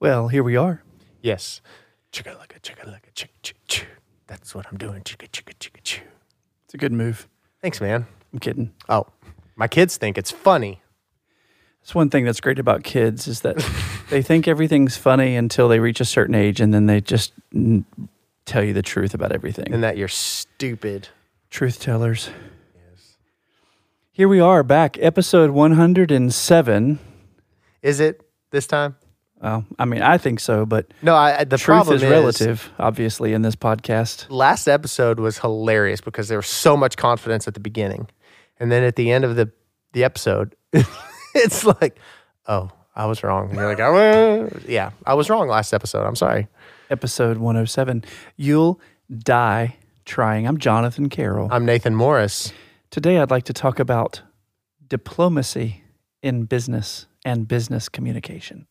Well, here we are. Yes. Chicka chicka laka chick chick choo. That's what I'm doing. Chicka chicka chicka choo. It's a good move. Thanks, man. I'm kidding. Oh, my kids think it's funny. That's one thing that's great about kids is that they think everything's funny until they reach a certain age, and then they just mm, tell you the truth about everything. And that you're stupid. Truth tellers. Yes. Here we are back, episode 107. Is it this time? Well, I mean, I think so, but No, I, the truth problem is relative, obviously, in this podcast. last episode was hilarious because there was so much confidence at the beginning, and then at the end of the the episode, it's like, oh, I was wrong. And you're like, oh, yeah, I was wrong last episode. I'm sorry. Episode 107. You'll die trying. I'm Jonathan Carroll. I'm Nathan Morris. Today, I'd like to talk about diplomacy in business and business communication.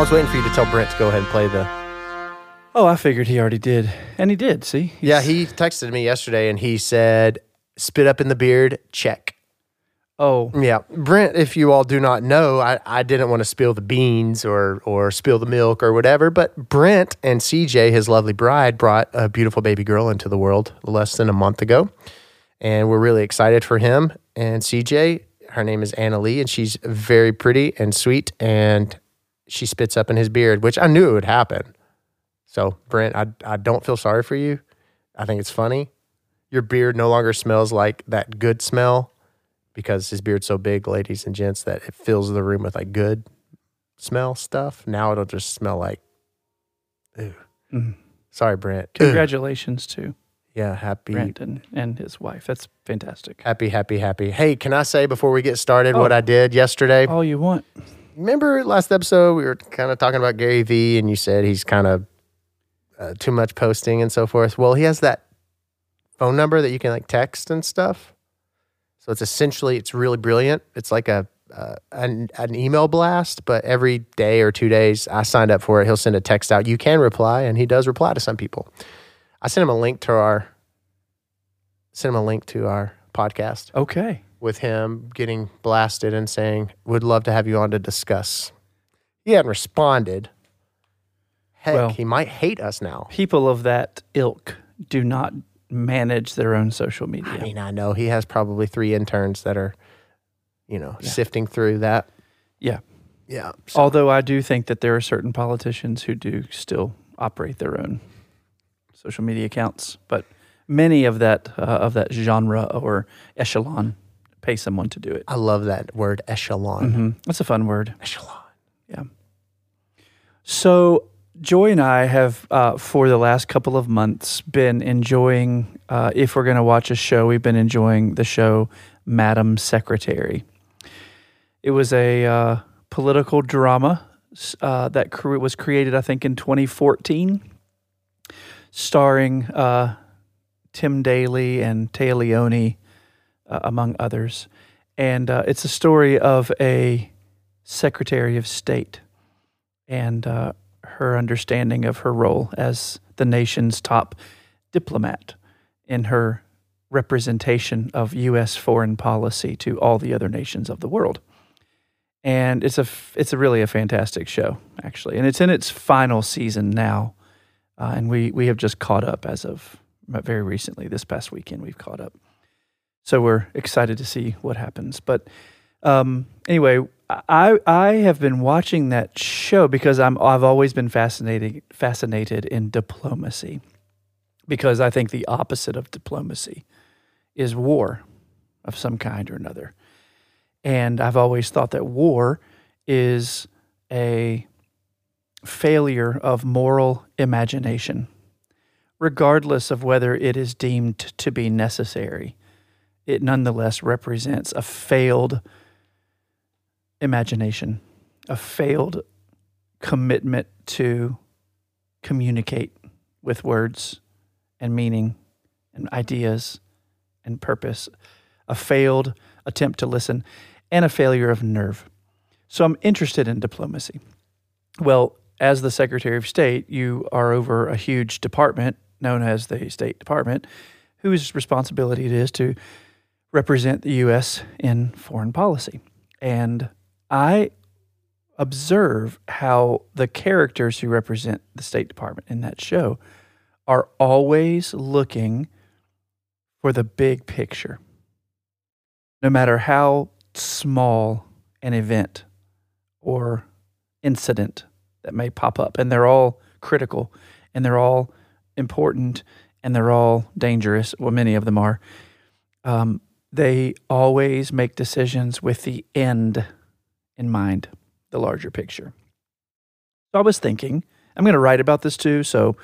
I was waiting for you to tell Brent to go ahead and play the. Oh, I figured he already did. And he did, see? Yeah, he texted me yesterday and he said, "Spit up in the beard, check." Oh, Yeah, Brent. If you all do not know, I, I didn't want to spill the beans or or spill the milk or whatever, but Brent and CJ, his lovely bride, brought a beautiful baby girl into the world less than a month ago, and we're really excited for him and CJ. Her name is Anna Lee, and she's very pretty and sweet, and she spits up in his beard, which I knew it would happen. So, Brent, I I don't feel sorry for you. I think it's funny. Your beard no longer smells like that good smell because his beard's so big, ladies and gents, that it fills the room with like good smell stuff. Now it'll just smell like, ew. Mhm. Sorry, Brent. Ugh. congratulations to Yeah, happy, Brandon and his wife. That's fantastic. happy, happy, happy. Hey, can I say before we get started what Oh. I did yesterday? All you want. Remember last episode we were kind of talking about Gary Vee, and you said he's kind of uh, too much posting and so forth. Well, he has that phone number that you can like text and stuff. So it's essentially it's really brilliant. It's like a uh, an, an email blast, but every day or two days, I signed up for it. He'll send a text out. You can reply, and he does reply to some people. I sent him a link to our sent him a link to our podcast Okay. With him getting blasted and saying, "Would love to have you on to discuss." He hadn't responded. Heck, Well- he might hate us now. People of that ilk do not manage their own social media. I mean, I know he has probably three interns that are, you know, sifting through that. Yeah. Yeah. So, Although I do think that there are certain politicians who do still operate their own social media accounts, but many of that uh, of that genre or echelon pay someone to do it. I love that word echelon. hmm That's a fun word. Echelon. Yeah. So Joy and I have, uh, for the last couple of months, been enjoying. Uh, if we're going to watch a show, we've been enjoying the show Madam Secretary. It was a uh, political drama uh, that cre- was created, I think, in 2014, starring uh, Tim Daly and Téa Leoni, uh, among others. And uh, it's a story of a Secretary of State and uh, her understanding of her role as the nation's top diplomat in her representation of U.S. foreign policy to all the other nations of the world. And it's a it's a really a fantastic show actually, and it's in its final season now, uh, and we we have just caught up as of very recently. This past weekend, we've caught up, so we're excited to see what happens. But um, anyway, I I have been watching that show because I'm I've always been fascinated fascinated in diplomacy because I think the opposite of diplomacy is war of some kind or another. And I've always thought that war is a failure of moral imagination, regardless of whether it is deemed to be necessary. It nonetheless represents a failed imagination a failed commitment to communicate with words and meaning and ideas and purpose, a failed attempt to listen, and a failure of nerve. So I'm interested in diplomacy. Well, as the Secretary of State, you are over a huge department known as the State Department, whose responsibility it is to represent the U.S. in foreign policy. And I observe how the characters who represent the State Department in that show are always looking for the big picture. No matter how small an event or incident that may pop up, and they're all critical and they're all important and they're all dangerous. Well, many of them are. Um, they always make decisions with the end in mind, the larger picture. So I was thinking, I'm going to write about this too. So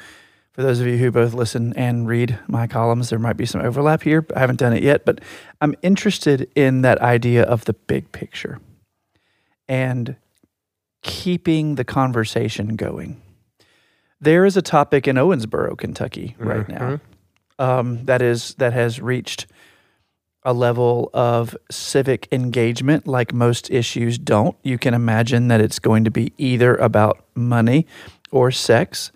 for those of you who both listen and read my columns, there might be some overlap here. I haven't done it yet, but I'm interested in that idea of the big picture and keeping the conversation going. There is a topic in Owensboro, Kentucky, right now um, that is that has reached a level of civic engagement like most issues don't. You can imagine that it's going to be either about money or sex,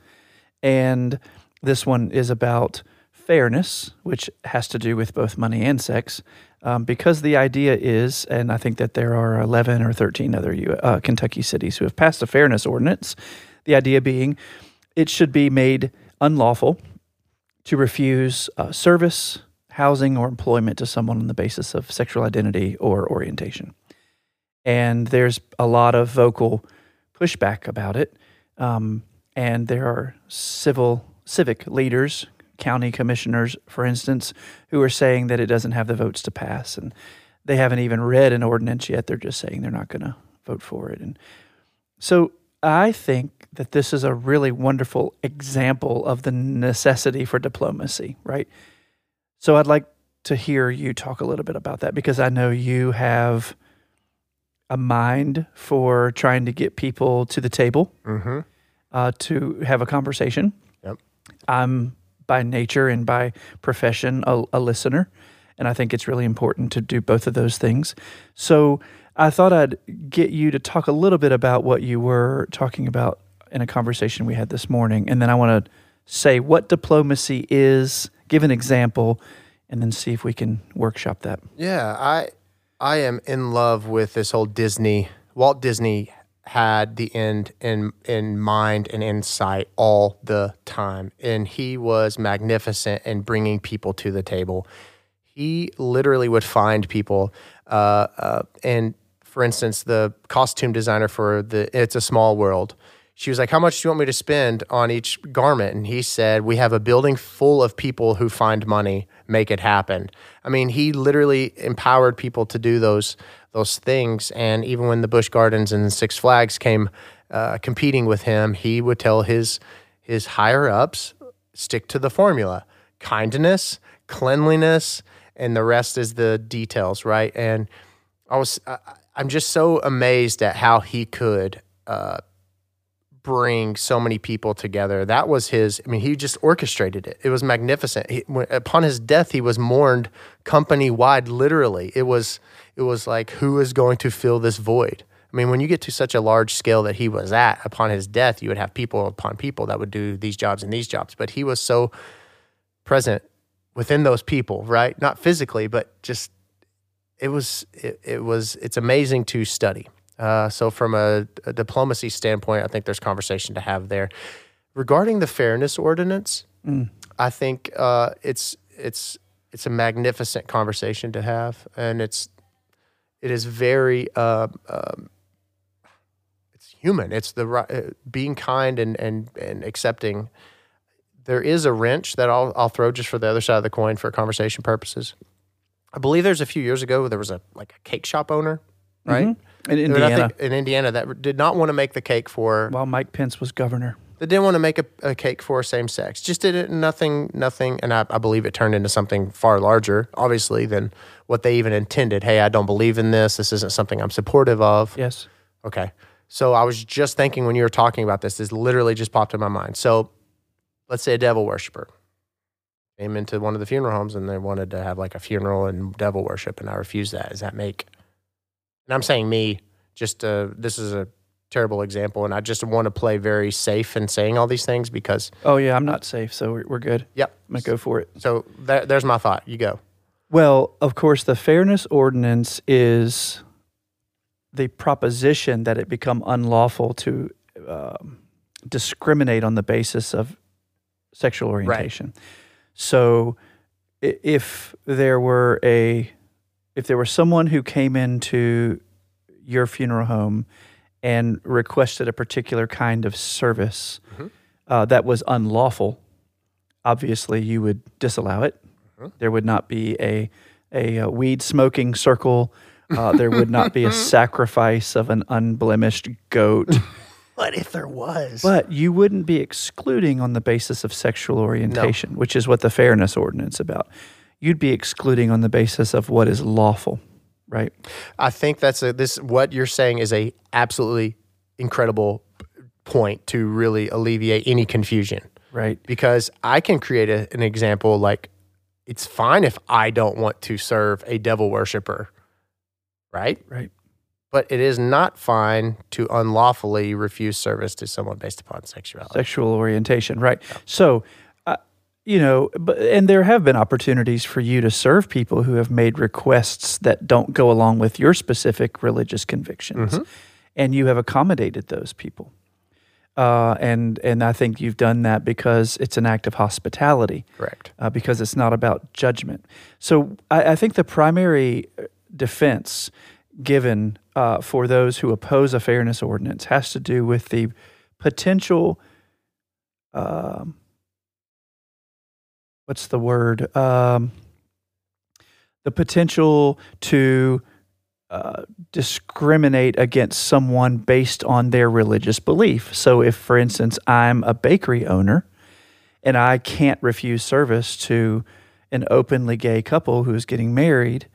and this one is about fairness, which has to do with both money and sex. Um, because the idea is, and I think that there are 11 or 13 other uh, Kentucky cities who have passed a fairness ordinance. The idea being it should be made unlawful to refuse uh, service, housing, or employment to someone on the basis of sexual identity or orientation. And there's a lot of vocal pushback about it. Um, and there are civil civic leaders, county commissioners, for instance, who are saying that it doesn't have the votes to pass, and they haven't even read an ordinance yet. They're just saying they're not going to vote for it. And so I think that this is a really wonderful example of the necessity for diplomacy, right? So I'd like to hear you talk a little bit about that because I know you have a mind for trying to get people to the table Mm-hmm. uh, to have a conversation. Yep. I'm by nature and by profession a, a listener, and I think it's really important to do both of those things. So I thought I'd get you to talk a little bit about what you were talking about in a conversation we had this morning, and then I want to say what diplomacy is, give an example, and then see if we can workshop that. Yeah, I I am in love with this whole Disney. Walt Disney had the end in in mind and in sight all the time, and he was magnificent in bringing people to the table. He literally would find people, uh, uh, and for instance, the costume designer for the It's a Small World. She was like, How much do you want me to spend on each garment? And he said, We have a building full of people who find money, make it happen. I mean, he literally empowered people to do those those things. And even when the Busch Gardens and Six Flags came uh, competing with him, he would tell his his higher ups, stick to the formula. Kindness, cleanliness, and the rest is the details, right? And I was I, I'm just so amazed at how he could uh, bring so many people together. That was his. I mean, he just orchestrated it. It was magnificent. He, upon his death, he was mourned company wide. Literally, it was it was like who is going to fill this void. I mean, when you get to such a large scale that he was at upon his death, you would have people upon people that would do these jobs and these jobs. But he was so present within those people, right? Not physically, but just it was it, it was it's amazing to study. Uh, so from a, a diplomacy standpoint, I think there's conversation to have there. Regarding the fairness ordinance, I think uh, it's it's it's a magnificent conversation to have, and it's it is very uh, um, it's human. It's the uh, being kind and and and accepting. There is a wrench that I'll I'll throw just for the other side of the coin for conversation purposes. I believe there's a few years ago there was a like a cake shop owner, right? Mm-hmm. In And I Indiana, think in Indiana that did not want to make the cake for while Mike Pence was governor. they didn't want to make a, a cake for same sex. Just did it nothing nothing and I, I believe it turned into something far larger, obviously, than what they even intended. Hey, I don't believe in this. This isn't something I'm supportive of. Yes. Okay. So I was just thinking when you were talking about this, this literally just popped in my mind. So let's say a devil worshiper came into one of the funeral homes and they wanted to have like a funeral and devil worship, and I refused that. Does that make? And I'm saying me. Just uh, this is a terrible example, and I just want to play very safe in saying all these things because Oh yeah, I'm not safe, so we're, we're good. yep. I'm gonna go for it. So there, there's my thought. You go. Well, of course, the fairness ordinance is the proposition that it become unlawful to um, discriminate on the basis of sexual orientation. So, if there were a if there was someone who came into your funeral home and requested a particular kind of service Mhm. uh, that was unlawful, obviously you would disallow it. There would not be a a, uh weed smoking circle. Uh, there would not be a sacrifice of an unblemished goat. What if there was? But you wouldn't be excluding on the basis of sexual orientation, which is what the fairness ordinance about. You'd be excluding on the basis of what is lawful, right? I think that's a this what you're saying is a absolutely incredible point to really alleviate any confusion Right. because I can create a, an example like it's fine if I don't want to serve a devil worshiper, right? Right. But it is not fine to unlawfully refuse service to someone based upon sexuality. Sexual orientation, right? So, uh, you know, but and there have been opportunities for you to serve people who have made requests that don't go along with your specific religious convictions, and you have accommodated those people. Uh, and and I think you've done that because it's an act of hospitality. Correct. uh, because it's not about judgment. So I, I think the primary uh, defense given uh, for those who oppose a fairness ordinance has to do with the potential. Um, what's the word? Um, the potential to uh, discriminate against someone based on their religious belief. So, if, for instance, I'm a bakery owner and I can't refuse service to an openly gay couple who's getting married,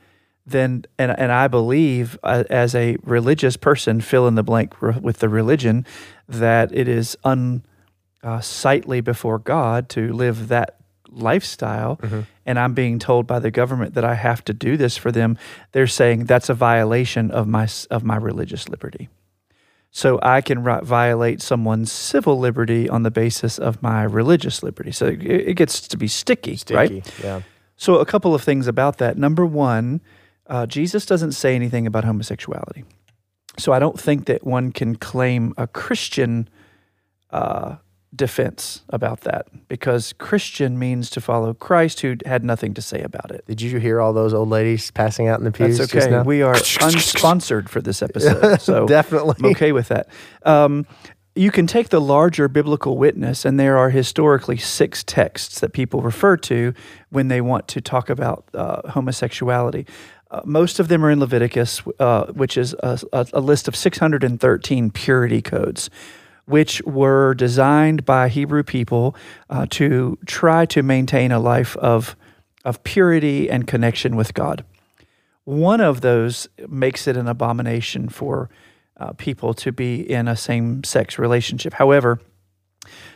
then and and I believe uh, as a religious person, fill in the blank with the religion, that it is unsightly before God to live that lifestyle, and I'm being told by the government that I have to do this for them. They're saying that's a violation of my of my religious liberty. So I can ri- violate someone's civil liberty on the basis of my religious liberty. So it, it gets to be sticky, right? Yeah. So, a couple of things about that. Number one, uh, Jesus doesn't say anything about homosexuality. So, I don't think that one can claim a Christian uh, defense about that because Christian means to follow Christ who had nothing to say about it. Did you hear all those old ladies passing out in the pews? That's okay. We are unsponsored for this episode. So, Definitely. I'm okay with that. Um, you can take the larger biblical witness, and there are historically six texts that people refer to when they want to talk about uh, homosexuality. Uh, most of them are in Leviticus, uh, which is a, a, a list of 613 purity codes, which were designed by Hebrew people uh, to try to maintain a life of, of purity and connection with God. One of those makes it an abomination for uh, people to be in a same sex relationship. However,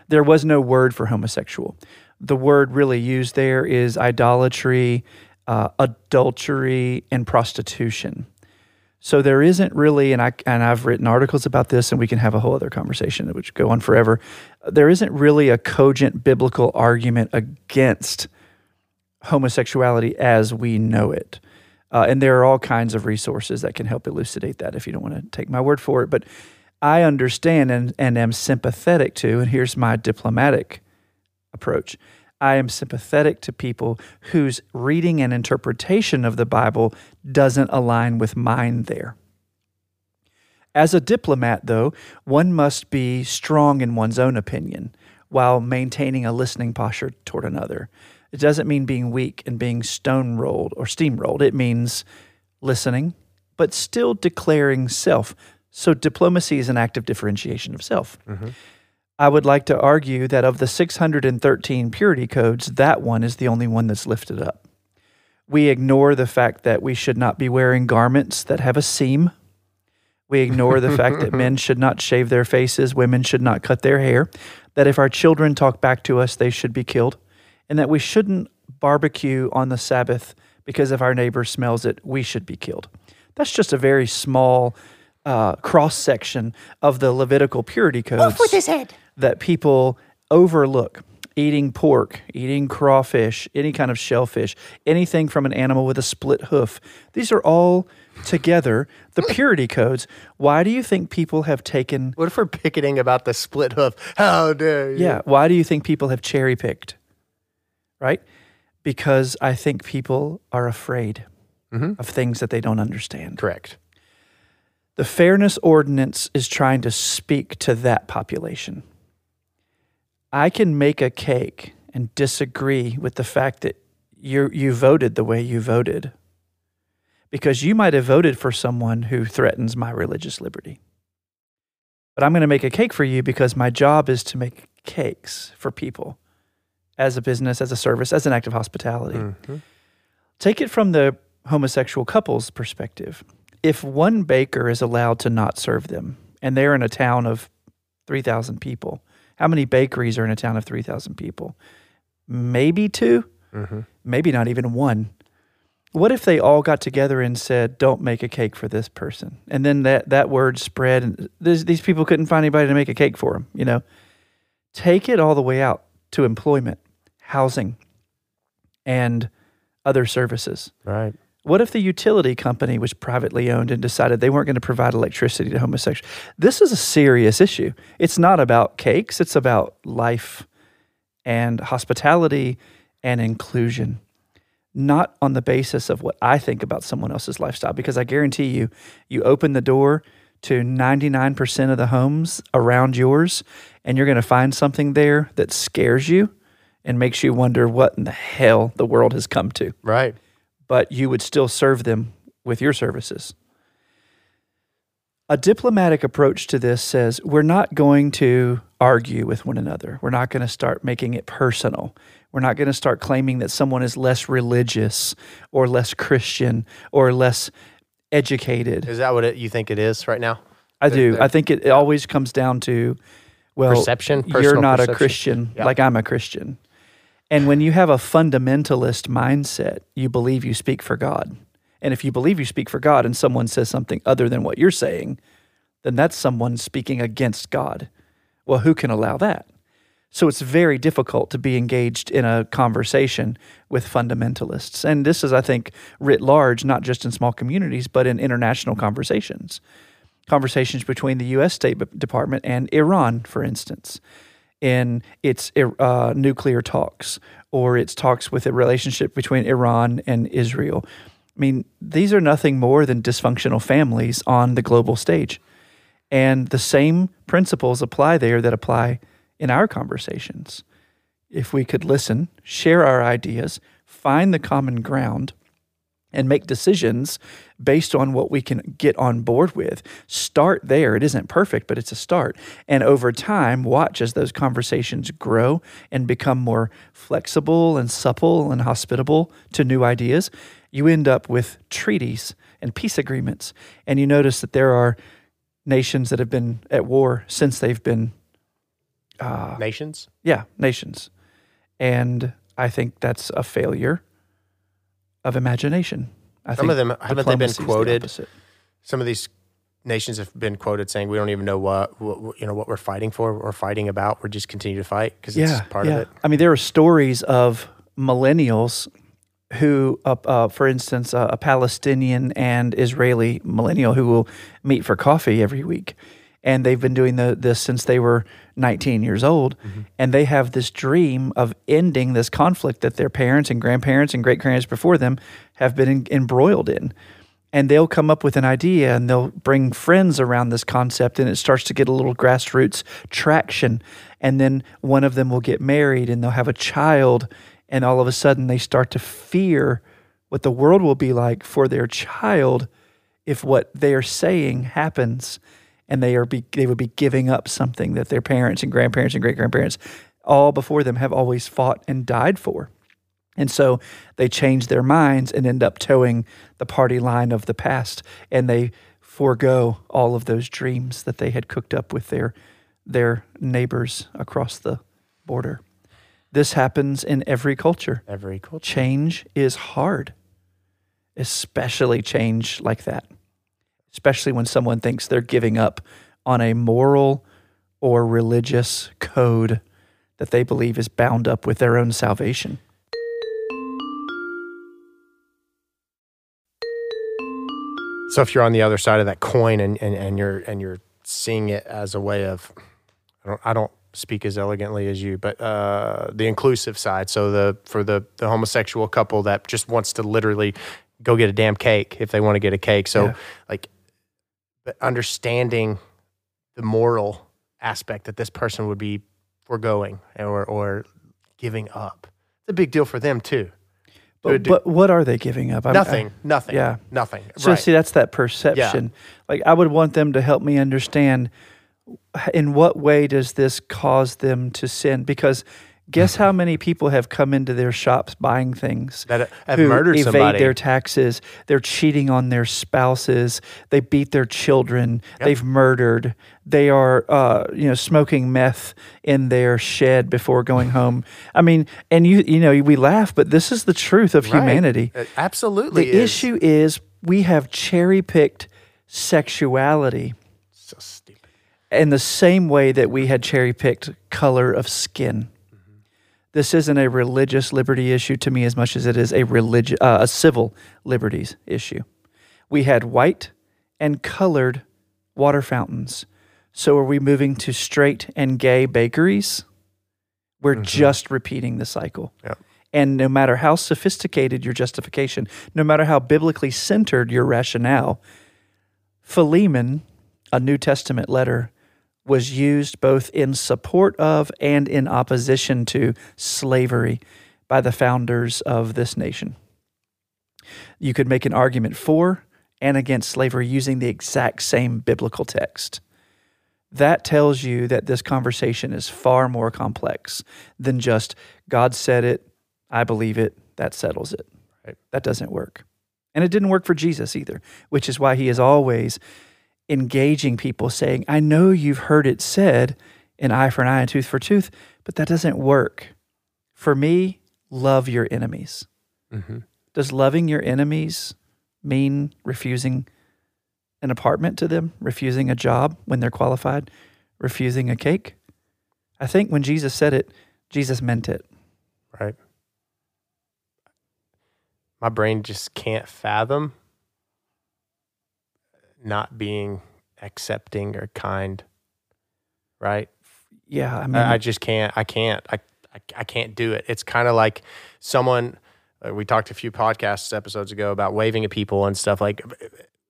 there was no word for homosexual. The word really used there is idolatry, uh, adultery, and prostitution. So there isn't really, and I and I've written articles about this, and we can have a whole other conversation that would go on forever. There isn't really a cogent biblical argument against homosexuality as we know it. Uh, and there are all kinds of resources that can help elucidate that if you don't want to take my word for it. But I understand and, and am sympathetic to, and here's my diplomatic approach I am sympathetic to people whose reading and interpretation of the Bible doesn't align with mine there. As a diplomat, though, one must be strong in one's own opinion while maintaining a listening posture toward another. It doesn't mean being weak and being stone rolled or steamrolled. It means listening, but still declaring self. So diplomacy is an act of differentiation of self. Mm-hmm. I would like to argue that of the 613 purity codes, that one is the only one that's lifted up. We ignore the fact that we should not be wearing garments that have a seam. We ignore the fact that men should not shave their faces, women should not cut their hair, that if our children talk back to us, they should be killed, and that we shouldn't barbecue on the Sabbath because if our neighbor smells it, we should be killed. That's just a very small uh, cross section of the Levitical purity codes that people overlook. Eating pork, eating crawfish, any kind of shellfish, anything from an animal with a split hoof. These are all together the purity codes. Why do you think people have taken What if we're picketing about the split hoof? How dare you? yeah. Why do you think people have cherry picked? Right? Because I think people are afraid mm-hmm. of things that they don't understand. Correct. The Fairness Ordinance is trying to speak to that population. I can make a cake and disagree with the fact that you you voted the way you voted because you might have voted for someone who threatens my religious liberty. But I'm going to make a cake for you because my job is to make cakes for people as a business, as a service, as an act of hospitality. Mm-hmm. Take it from the homosexual couple's perspective. If one baker is allowed to not serve them and they're in a town of 3,000 people, how many bakeries are in a town of 3,000 people? Maybe 2 mm-hmm. maybe not even one. What if they all got together and said, "Don't make a cake for this person," and then that that word spread, and these these people couldn't find anybody to make a cake for them. You know, take it all the way out to employment, housing, and other services. Right. What if the utility company was privately owned and decided they weren't going to provide electricity to homosexuals? This is a serious issue. It's not about cakes, it's about life and hospitality and inclusion, not on the basis of what I think about someone else's lifestyle. Because I guarantee you, you open the door to 99% of the homes around yours, and you're going to find something there that scares you and makes you wonder what in the hell the world has come to Right. But you would still serve them with your services. A diplomatic approach to this says we're not going to argue with one another. We're not going to start making it personal. We're not going to start claiming that someone is less religious or less Christian or less educated. Is that what it, you think it is right now? I do. I think it, it always comes down to well, Perception, You're not a. Christian Yeah. like I'm a Christian. And when you have a fundamentalist mindset, you believe you speak for God. And if you believe you speak for God and someone says something other than what you're saying, then that's someone speaking against God. Well, who can allow that? So it's very difficult to be engaged in a conversation with fundamentalists. And this is, I think, writ large, not just in small communities, but in international conversations. Conversations between the U.S. State Department and Iran, for instance, in its uh, nuclear talks or its talks with a relationship between Iran and Israel. I mean, these are nothing more than dysfunctional families on the global stage. And the same principles apply there that apply in our conversations. If we could listen, share our ideas, find the common ground, and make decisions based on what we can get on board with. Start there. It isn't perfect, but it's a start. And over time, watch as those conversations grow and become more flexible and supple and hospitable to new ideas. You end up with treaties and peace agreements. And you notice that there are nations that have been at war since they've been, uh, Nations? yeah, nations. And I think that's a failure of imagination. I Some think of them- haven't they been is the quoted? Some of these nations have been quoted saying we don't even know what, what you know what we're fighting for or fighting about. We're just continue to fight because it's yeah, part yeah. of it. I mean, there are stories of millennials who, uh, uh, for instance, uh, a Palestinian and Israeli millennial who will meet for coffee every week. And they've been doing the, this since they were 19 years old. Mm-hmm. And they have this dream of ending this conflict that their parents and grandparents and great grandparents before them have been en- embroiled in. And they'll come up with an idea and they'll bring friends around this concept, and it starts to get a little grassroots traction. And then one of them will get married and they'll have a child, and all of a sudden they start to fear what the world will be like for their child if what they are saying happens and they are be, they would be giving up something that their parents and grandparents and great grandparents all before them have always fought and died for. And so they change their minds and end up toeing the party line of the past and they forego all of those dreams that they had cooked up with their their neighbors across the border. This happens in every culture. Every culture. Change is hard, especially change like that. Especially when someone thinks they're giving up on a moral or religious code that they believe is bound up with their own salvation. So if you're on the other side of that coin and, and, and you're and you're seeing it as a way of I don't I don't speak as elegantly as you, but uh, the inclusive side. So the for the the homosexual couple that just wants to literally go get a damn cake if they want to get a cake. So Yeah. like but understanding the moral aspect that this person would be foregoing or or giving up. It's a big deal for them too. But, but what are they giving up? I'm- nothing, nothing. yeah. Nothing. So right. see, that's that perception. Like I would want them to help me understand in what way does this cause them to sin? Because guess how many people have come into their shops buying things that have murdered evade somebody. their taxes. They're cheating on their spouses. They beat their children. They've murdered. They are, uh, you know, smoking meth in their shed before going home. I mean, and you, you know, we laugh, but this is the truth of Right. humanity. It absolutely The is. issue is we have cherry picked sexuality So stupid. in the same way that we had cherry picked color of skin. This isn't a religious liberty issue to me as much as it is a religi- uh, a civil liberties issue. We had white and colored water fountains. So are we moving to straight and gay bakeries? We're just repeating the cycle. Yeah. And no matter how sophisticated your justification, no matter how biblically centered your rationale, Philemon, a New Testament letter, was used both in support of and in opposition to slavery by the founders of this nation. You could make an argument for and against slavery using the exact same biblical text. That tells you that this conversation is far more complex than just God said it, I believe it, that settles it. Right. That doesn't work. And it didn't work for Jesus either, which is why he is always engaging people saying, I know you've heard it said, an eye for an eye and tooth for tooth, but that doesn't work. For me, love your enemies. Mm-hmm. Does loving your enemies mean refusing an apartment to them, refusing a job when they're qualified, refusing a cake? I think when Jesus said it, Jesus meant it. Right. My brain just can't fathom not being accepting or kind. Right. Yeah, I mean, I, I just can't. I can't. I, I, I can't do it. It's kind of like someone. uh, We talked a few podcasts episodes ago about waving at people and stuff like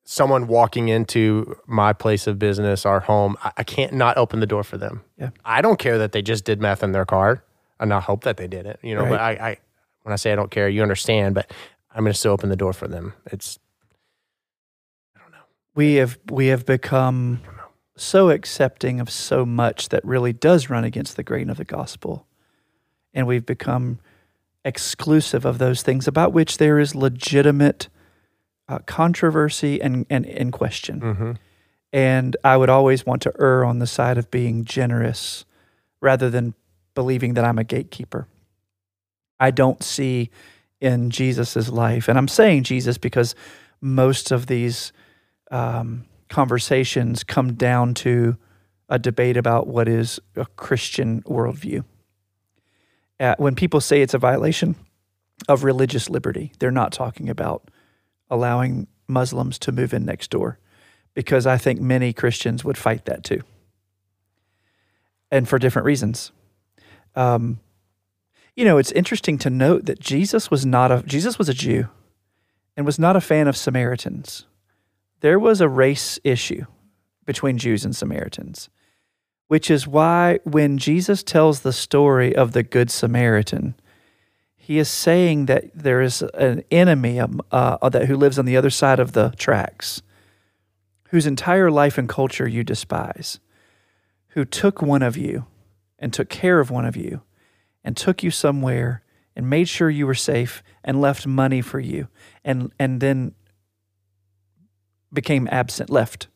someone walking into my place of business, our home. I, can't not open the door for them. Yeah. I don't care that they just did meth in their car, and I hope that they did it. You know, but I, I when I say I don't care, you understand. But I'm going to still open the door for them. It's we have we have become so accepting of so much that really does run against the grain of the gospel. And we've become exclusive of those things about which there is legitimate uh, controversy and, and, and question. Mm-hmm. and i would always want to err on the side of being generous rather than believing that i'm a gatekeeper. I don't see in jesus' life and i'm saying jesus because most of these um, conversations come down to a debate about what is a Christian worldview. Uh, when people say it's a violation of religious liberty, they're not talking about allowing Muslims to move in next door, because I think many Christians would fight that too, and for different reasons. Um, you know, it's interesting to note that Jesus was not a Jesus was a Jew, and was not a fan of Samaritans there was a race issue between Jews and Samaritans, which is why when Jesus tells the story of the Good Samaritan, he is saying that there is an enemy um, uh, that who lives on the other side of the tracks, whose entire life and culture you despise, who took one of you and took care of one of you and took you somewhere and made sure you were safe and left money for you and and then became absent, left.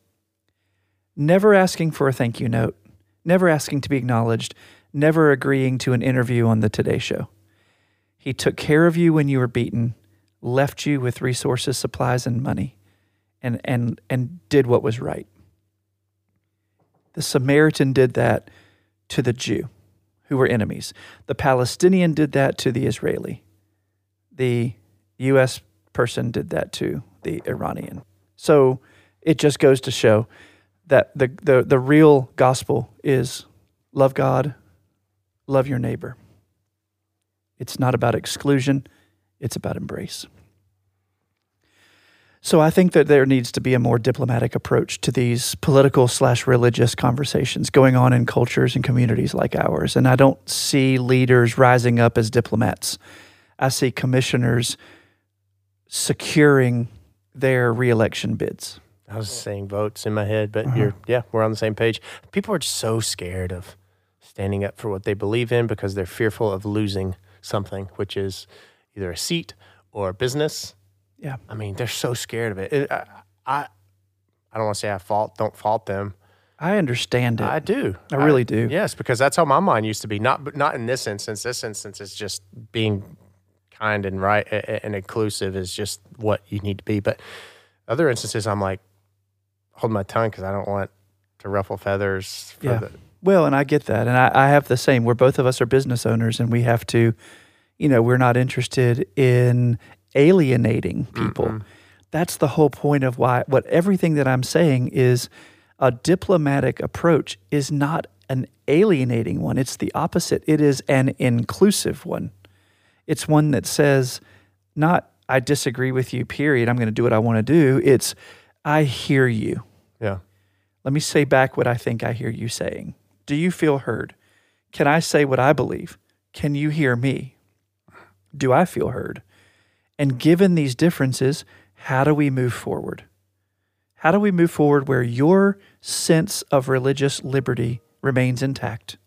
Never asking for a thank you note, never asking to be acknowledged, never agreeing to an interview on the Today Show. He took care of you when you were beaten, left you with resources, supplies, and money, and, and, and did what was right. The Samaritan did that to the Jew, who were enemies. The Palestinian did that to the Israeli. The U.S. person did that to the Iranian. So it just goes to show that the, the, the real gospel is love God, love your neighbor. It's not about exclusion, it's about embrace. So I think that there needs to be a more diplomatic approach to these political slash religious conversations going on in cultures and communities like ours. And I don't see leaders rising up as diplomats. I see commissioners securing their reelection bids. I was saying votes in my head, but you're yeah, we're on the same page. People are just so scared of standing up for what they believe in because they're fearful of losing something, which is either a seat or a business. Yeah. I mean, they're so scared of it. It- I, I, I don't want to say I fault, don't fault them. I understand it. I do. I really do. Yes, because that's how my mind used to be. Not, but not in this instance. This instance is just being kind and right and inclusive is just what you need to be. But other instances, I'm like, hold my tongue because I don't want to ruffle feathers. For Yeah. the, Well, and I get that. And I, I have the same. Where both of us are business owners and we have to, you know, we're not interested in alienating people. That's the whole point of why, what everything that I'm saying is a diplomatic approach is not an alienating one. It's the opposite. It is an inclusive one. It's one that says, not, I disagree with you, period. I'm going to do what I want to do. It's, I hear you. yeah. Let me say back what I think I hear you saying. Do you feel heard? Can I say what I believe? Can you hear me? Do I feel heard? And given these differences, how do we move forward? How do we move forward where your sense of religious liberty remains intact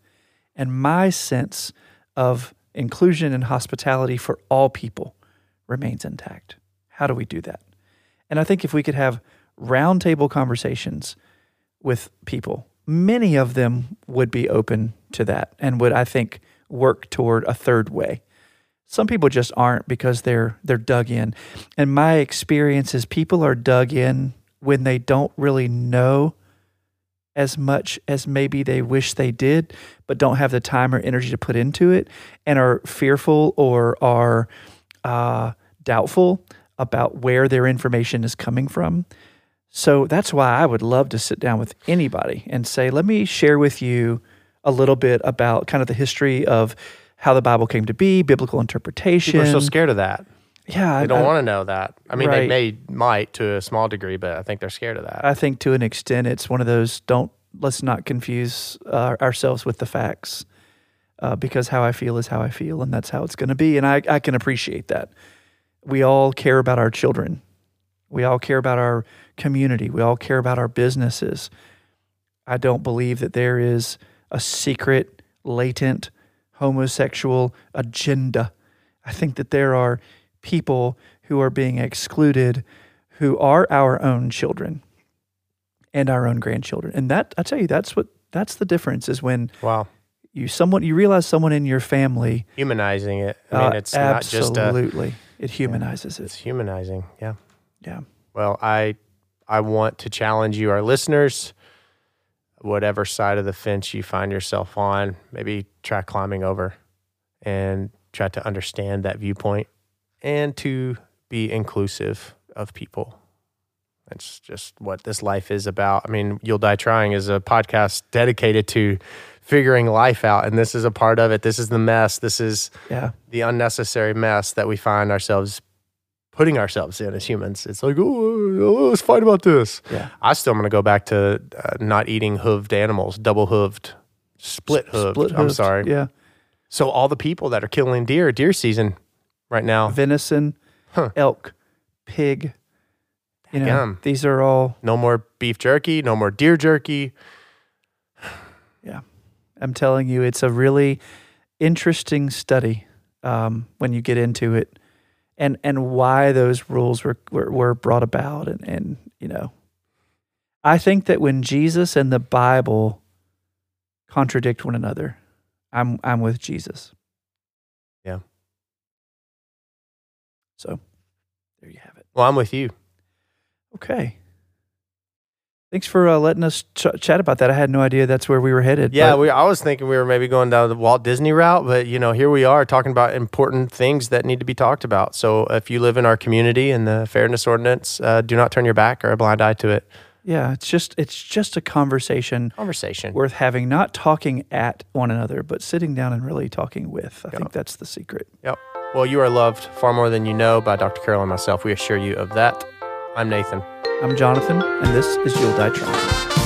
and my sense of inclusion and hospitality for all people remains intact? How do we do that? And I think if we could have roundtable conversations with people, many of them would be open to that and would, I think, work toward a third way. Some people just aren't because they're they're dug in. And my experience is people are dug in when they don't really know as much as maybe they wish they did, but don't have the time or energy to put into it, and are fearful or are uh, doubtful about where their information is coming from. So that's why I would love to sit down with anybody and say, let me share with you a little bit about kind of the history of how the Bible came to be, biblical interpretation. People are so scared of that. Yeah, They I, don't want to know that. I mean, they may might to a small degree, but I think they're scared of that. I think to an extent, it's one of those don't let's not confuse uh, ourselves with the facts, uh, because how I feel is how I feel, and that's how it's going to be, and I I can appreciate that. We all care about our children, we all care about our community, we all care about our businesses. I don't believe that there is a secret, latent homosexual agenda. I think that there are people who are being excluded who are our own children and our own grandchildren. And that I tell you that's what that's the difference is when wow, you someone you realize someone in your family humanizing it. I mean, uh, it's not just a, absolutely it humanizes it's it. It's humanizing. Yeah. Yeah. Well, I I want to challenge you, our listeners, whatever side of the fence you find yourself on, maybe try climbing over and try to understand that viewpoint and to be inclusive of people. That's just what this life is about. I mean, You'll Die Trying is a podcast dedicated to figuring life out, and this is a part of it. This is the mess. This is Yeah. the unnecessary mess that we find ourselves putting ourselves in as humans. It's like, oh, let's fight about this. Yeah. I still am going to go back to uh, not eating hooved animals, double hooved, split hooved. Split I'm sorry. Yeah. So all the people that are killing deer, deer season right now, Venison, Huh. elk, pig. You know, Yum. these are all no more beef jerky, no more deer jerky. Yeah. I'm telling you, it's a really interesting study um, when you get into it and, and why those rules were, were, were brought about. And, and, you know, I think that when Jesus and the Bible contradict one another, I'm I'm with Jesus. Yeah. So there you have it. Well, I'm with you. Okay. Thanks for uh, letting us ch- chat about that. I had no idea that's where we were headed. Yeah, we, I was thinking we were maybe going down the Walt Disney route, but you know, here we are talking about important things that need to be talked about. So if you live in our community and the fairness ordinance, uh, do not turn your back or a blind eye to it. yeah, it's just it's just a conversation Conversation. worth having, not talking at one another, but sitting down and really talking with. I Yeah. think that's the secret. Yep. Well, you are loved far more than you know by Dr. Carol and myself. We assure you of that. I'm Nathan. I'm Jonathan, and this is You'll Die Trying.